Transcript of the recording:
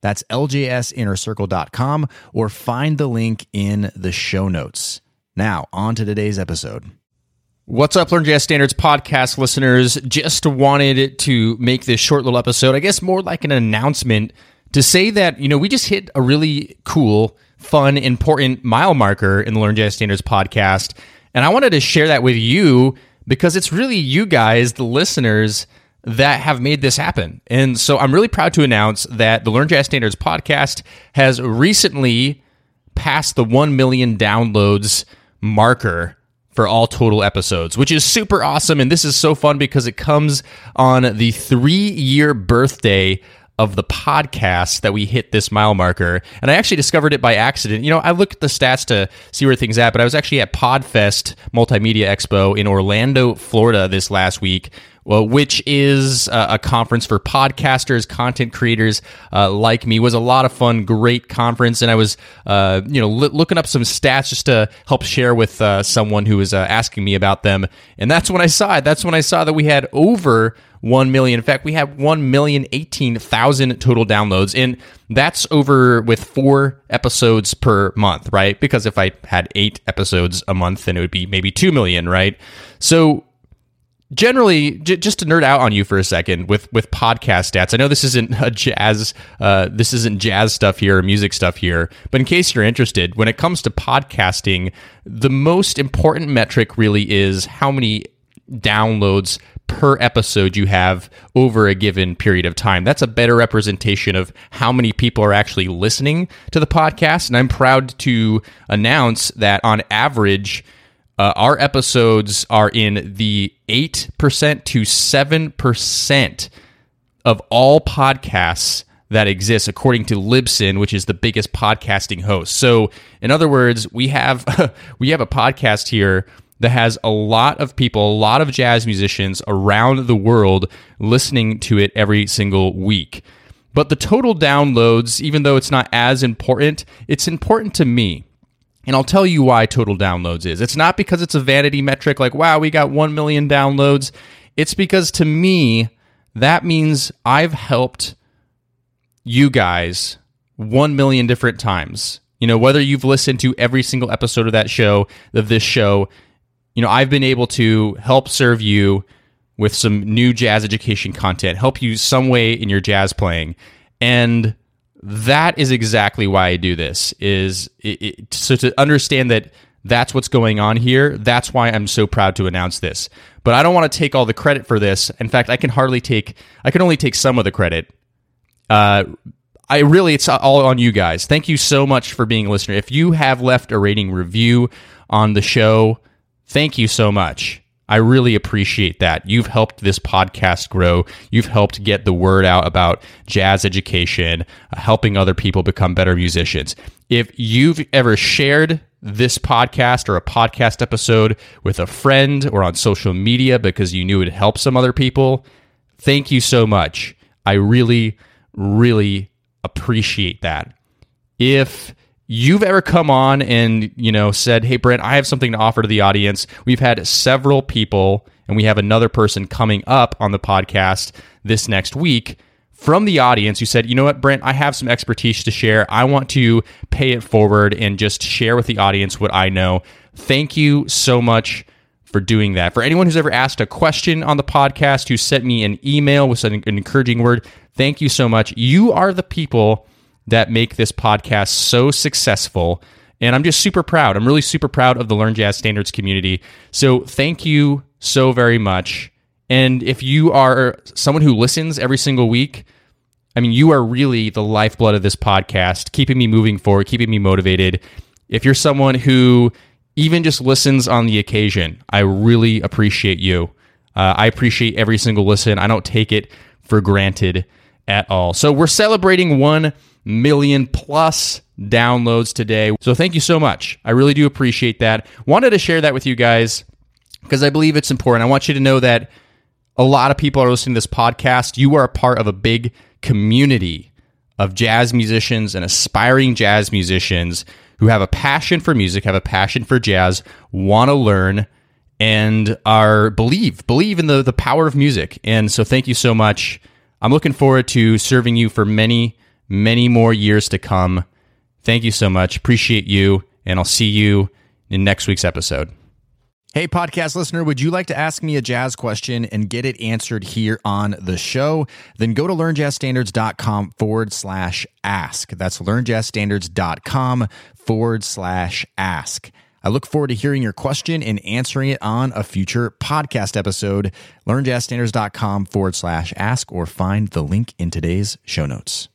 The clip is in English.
That's ljsinnercircle.com or find the link in the show notes. Now, on to today's episode. What's up, Learn Jazz Standards podcast listeners? Just wanted to make this short little episode, I guess more like an announcement to say that, you know, we just hit a really cool, fun, important mile marker in the Learn Jazz Standards podcast. And I wanted to share that with you because it's really you guys, the listeners, that have made this happen. And so I'm really proud to announce that the Learn Jazz Standards podcast has recently passed the 1 million downloads marker for all total episodes, which is super awesome. And this is so fun because it comes on the three year birthday of the podcast that we hit this mile marker. And I actually discovered it by accident. You know, I looked at the stats to see where things at, but I was actually at Podfest Multimedia Expo in Orlando, Florida this last week well, which is uh, a conference for podcasters, content creators uh, like me. It was a lot of fun, great conference, and I was, uh, you know, l- looking up some stats just to help share with uh, someone who was uh, asking me about them. And that's when I saw it. That's when I saw that we had over 1 million. In fact, we have 1,018,000 total downloads. And that's over with four episodes per month, right? Because if I had eight episodes a month, then it would be maybe 2 million, right? So generally j- just to nerd out on you for a second with with podcast stats i know this isn't a jazz uh, this isn't jazz stuff here or music stuff here but in case you're interested when it comes to podcasting the most important metric really is how many downloads per episode you have over a given period of time. That's a better representation of how many people are actually listening to the podcast. And I'm proud to announce that on average, uh, our episodes are in the 8% to 7% of all podcasts that exist according to Libsyn, which is the biggest podcasting host. So, in other words, we have we have a podcast here that has a lot of people, a lot of jazz musicians around the world listening to it every single week. But the total downloads, even though it's not as important, it's important to me and I'll tell you why total downloads is. It's not because it's a vanity metric like, wow, we got 1 million downloads. It's because to me, that means I've helped you guys 1 million different times. You know, whether you've listened to every single episode of that show, of this show, you know, I've been able to help serve you with some new jazz education content, help you some way in your jazz playing. And that is exactly why I do this. Is it, it, so to understand that that's what's going on here. That's why I'm so proud to announce this. But I don't want to take all the credit for this. In fact, I can hardly take. I can only take some of the credit. Uh, I really, it's all on you guys. Thank you so much for being a listener. If you have left a rating review on the show, thank you so much. I really appreciate that. You've helped this podcast grow. You've helped get the word out about jazz education, uh, helping other people become better musicians. If you've ever shared this podcast or a podcast episode with a friend or on social media because you knew it helped some other people, thank you so much. I really, really appreciate that. If you've ever come on and you know said hey brent i have something to offer to the audience. We've had several people and we have another person coming up on the podcast this next week from the audience who said you know what brent i have some expertise to share. I want to pay it forward and just share with the audience what i know. Thank you so much for doing that. For anyone who's ever asked a question on the podcast who sent me an email with an encouraging word thank you so much. You are the people that make this podcast so successful. And I'm just super proud. I'm really super proud of the Learn Jazz Standards community. So thank you so very much. And if you are someone who listens every single week, I mean, you are really the lifeblood of this podcast, keeping me moving forward, keeping me motivated. If you're someone who even just listens on the occasion, I really appreciate you. Uh, I appreciate every single listen. I don't take it for granted at all. So we're celebrating one million plus downloads today. So thank you so much. I really do appreciate that. Wanted to share that with you guys because I believe it's important. I want you to know that a lot of people are listening to this podcast. You are a part of a big community of jazz musicians and aspiring jazz musicians who have a passion for music, have a passion for jazz, want to learn and are believe believe in the the power of music. And so thank you so much. I'm looking forward to serving you for many many more years to come. Thank you so much. Appreciate you and I'll see you in next week's episode. Hey, podcast listener, would you like to ask me a jazz question and get it answered here on the show? Then go to learnjazzstandards.com forward slash ask. That's learnjazzstandards.com forward slash ask. I look forward to hearing your question and answering it on a future podcast episode. LearnJazzStandards.com forward slash ask or find the link in today's show notes.